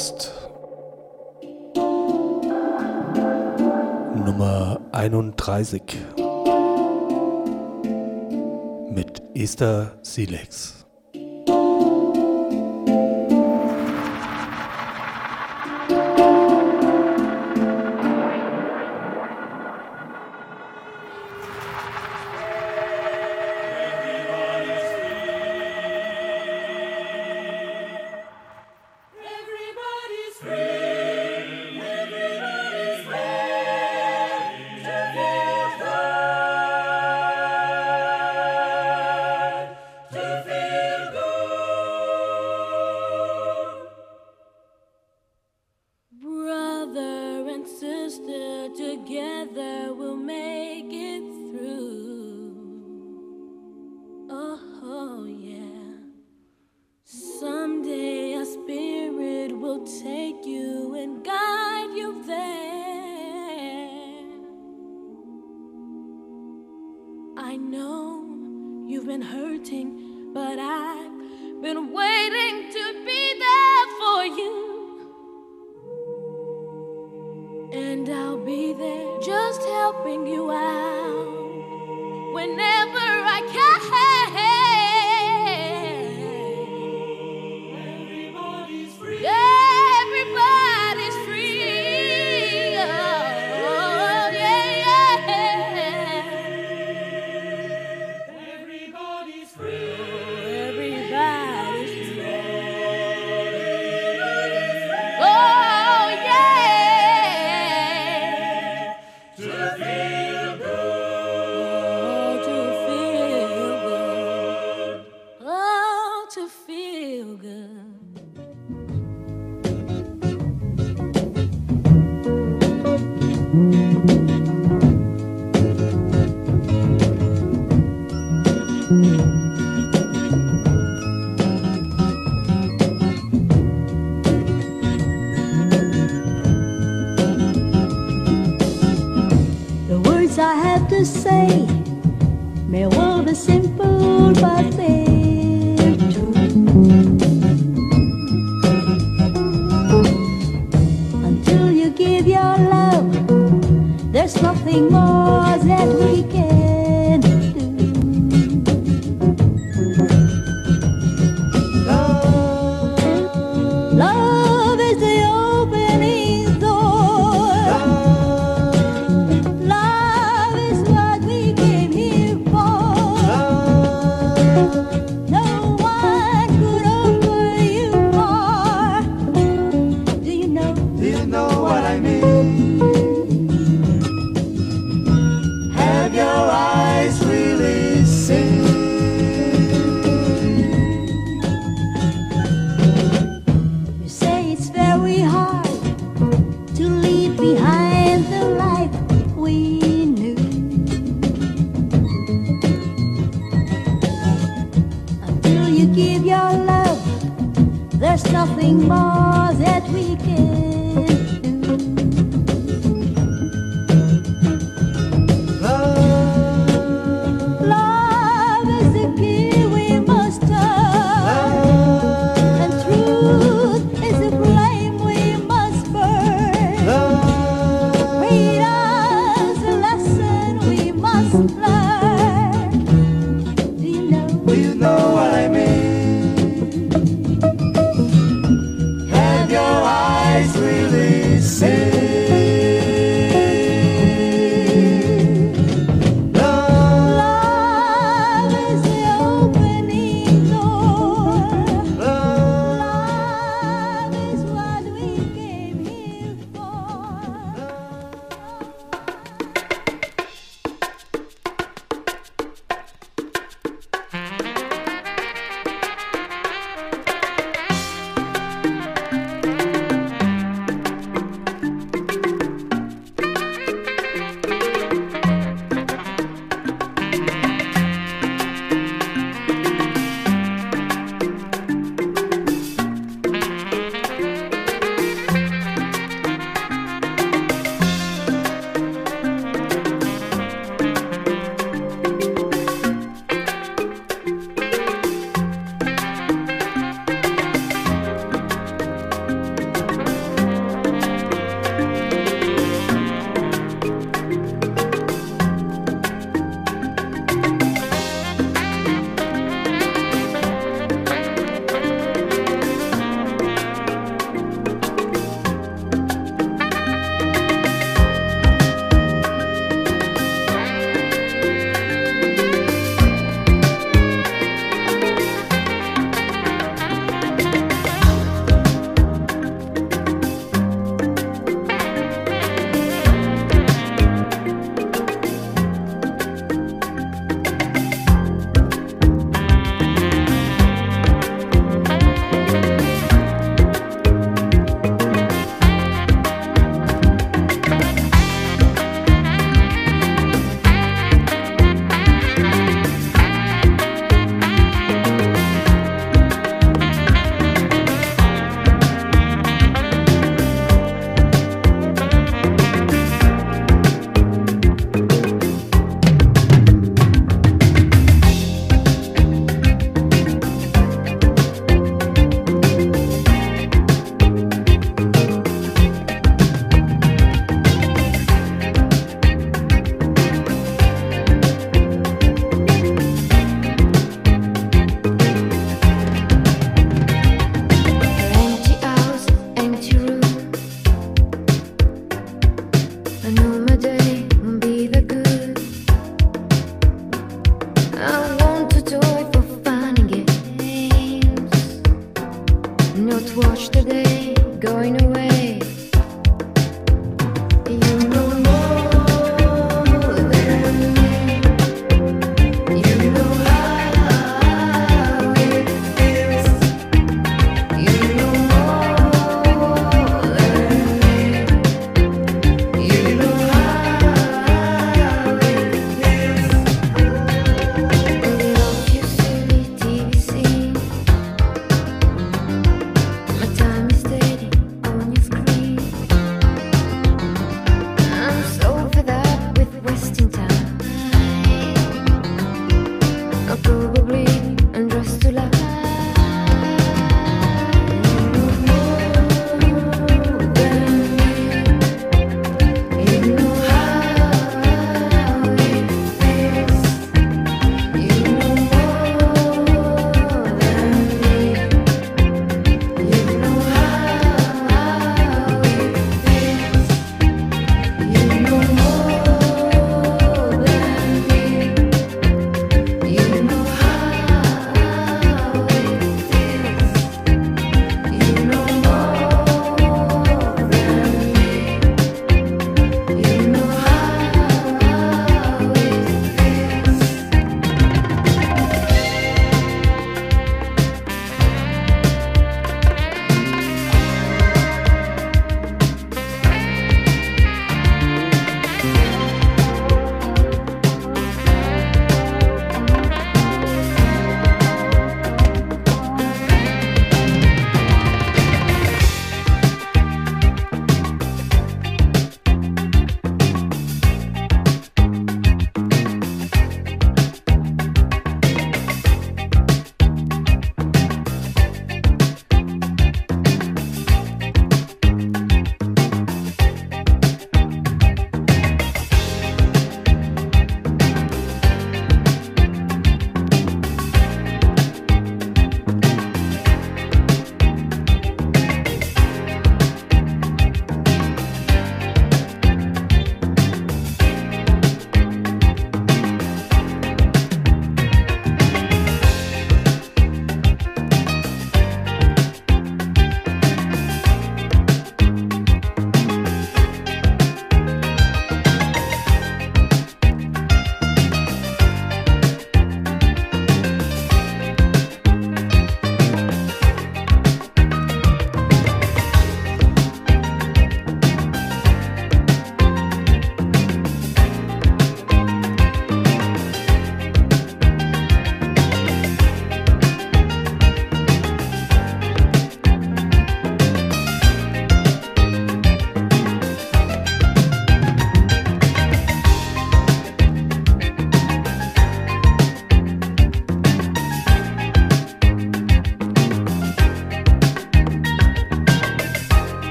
Podcast Nummer 31 mit Esther Silex.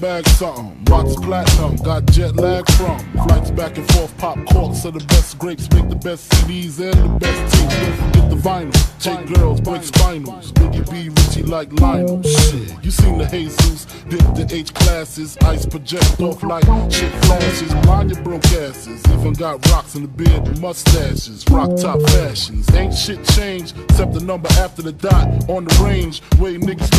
Bag something. Watch platinum, got jet lag from. Flights back and forth, pop corks are the best grapes, make the best CDs and the best teams. Don't the vinyl. Take girls, break spinals. Biggie B, Richie like Lionel. Shit, you seen the Jesus, dip the H classes. Ice project off like shit flashes. Blind your broke asses. Even got rocks in the beard, mustaches. Rock top fashions. Ain't shit changed, except the number after the dot on the range. Way niggas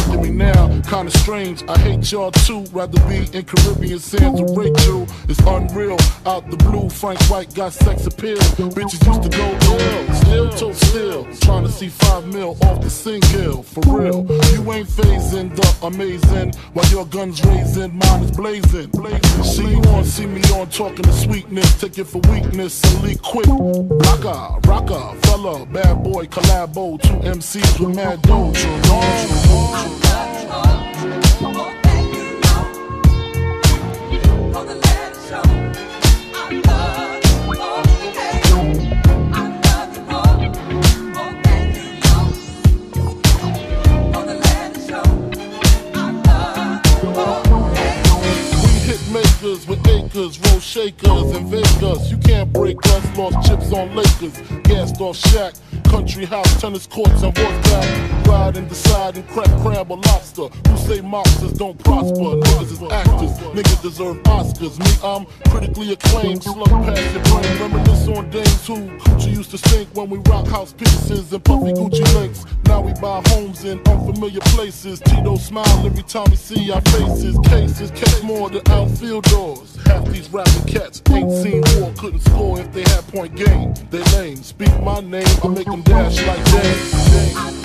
kinda strange. I hate y'all too, rather be in Caribbean sands with Rachel. It's unreal. Out the blue, Frank White got sex appeal. Bitches used to go ill, still to still. Trying to see five mil off the single, for real. You ain't phasing the amazing, while your gun's raising, mine is blazing. blazing. See you on, see me on, talking to sweetness. Take it for weakness and leak quick. Rocker, rocker, fella, bad boy, collabo. Two MCs with mad dough. Acres, roll shakers Vegas. You can't break us, lost chips on Lakers, gassed off Shaq. Country house, tennis courts, and horseback. Ride and decide and crack crab or lobster. Who say mobsters don't prosper? Niggas is actors, niggas deserve Oscars. Me, I'm critically acclaimed, slug past your brain. Reminisce on days who Coochie used to stink when we rock house pieces and puffy Gucci links. Now we buy homes in unfamiliar places. Tito smile every time we see our faces. Cases catch more than outfield doors. Half these rapping cats ain't seen war, couldn't score if they had point game. They lame. Speak my name, I make them dash like that.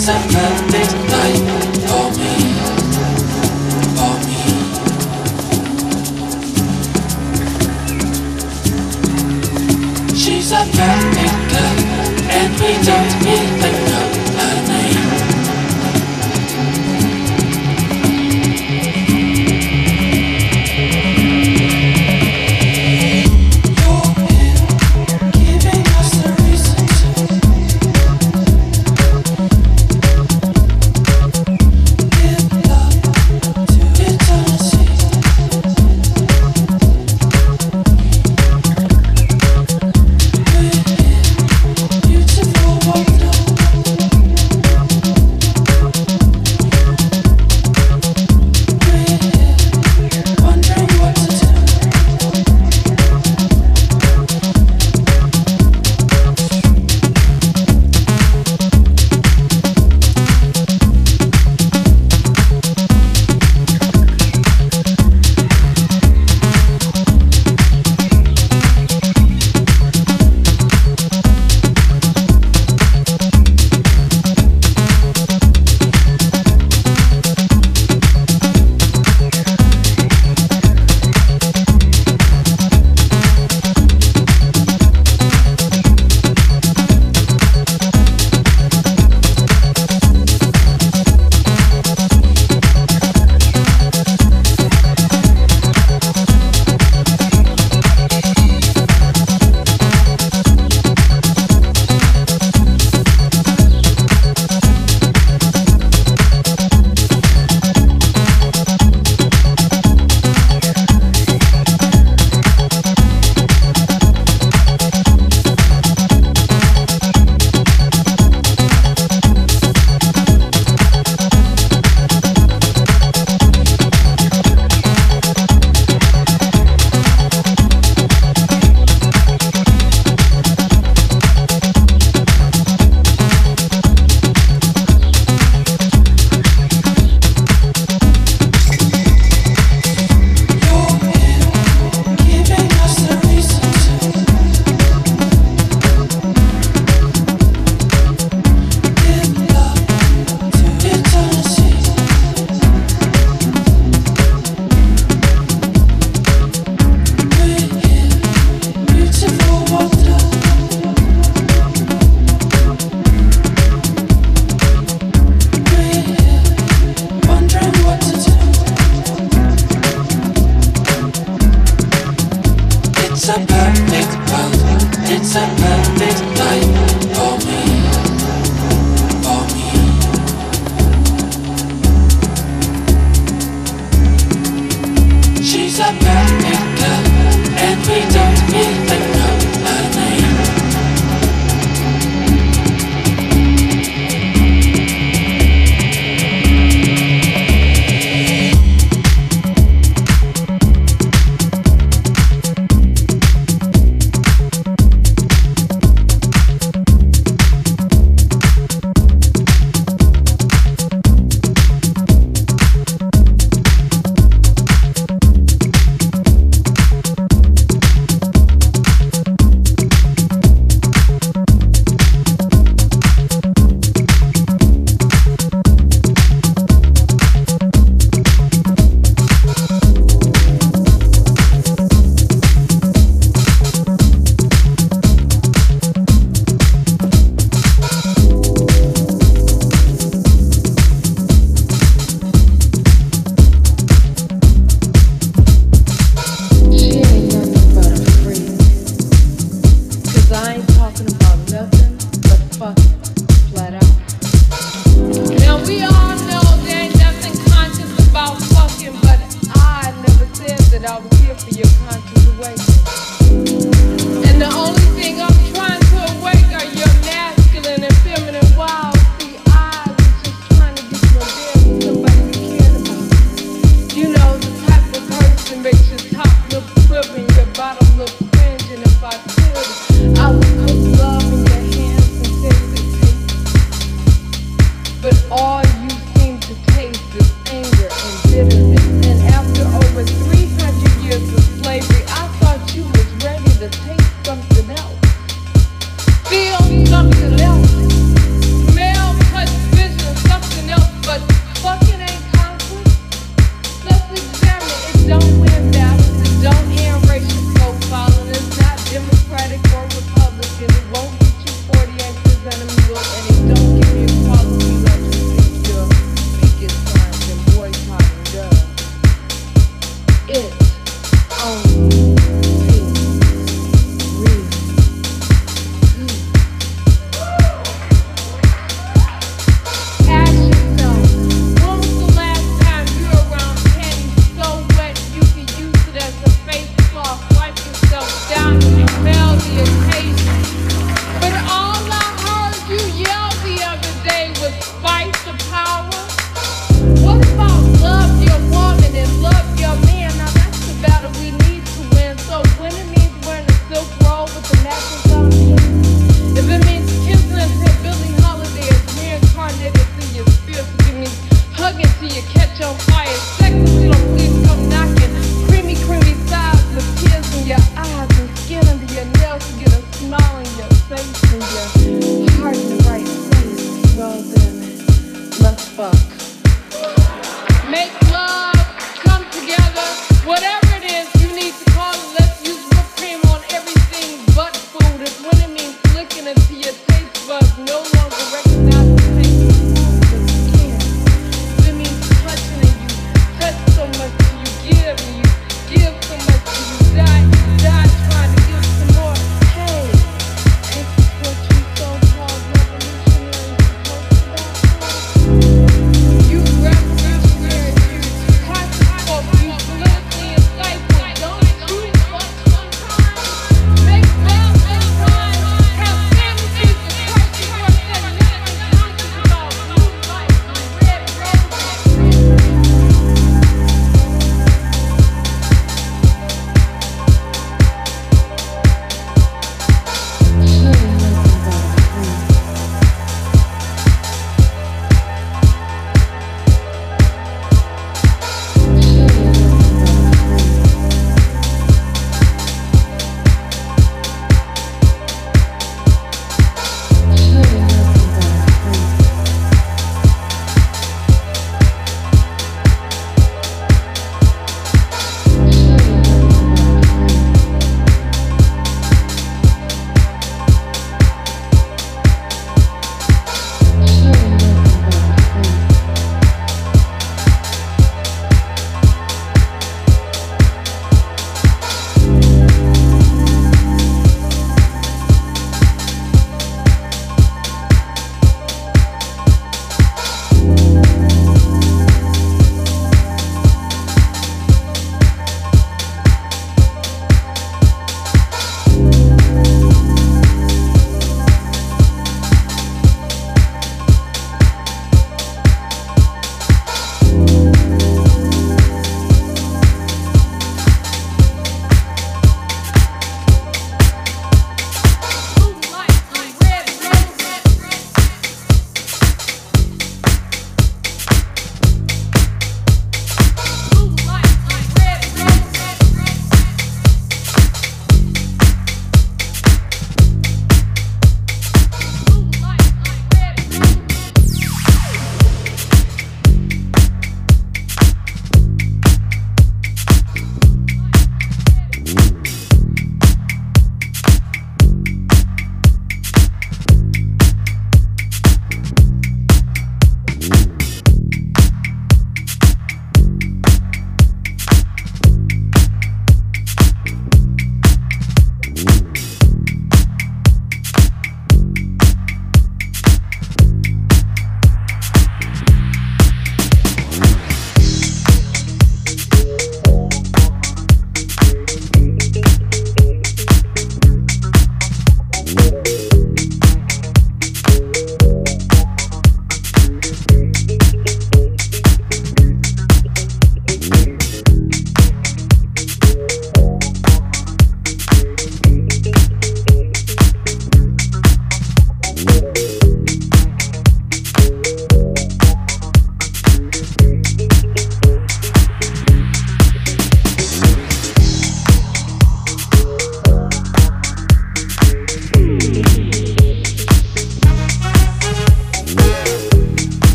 Something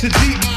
to deep.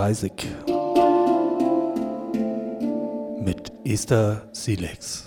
31 mit Esther Silex.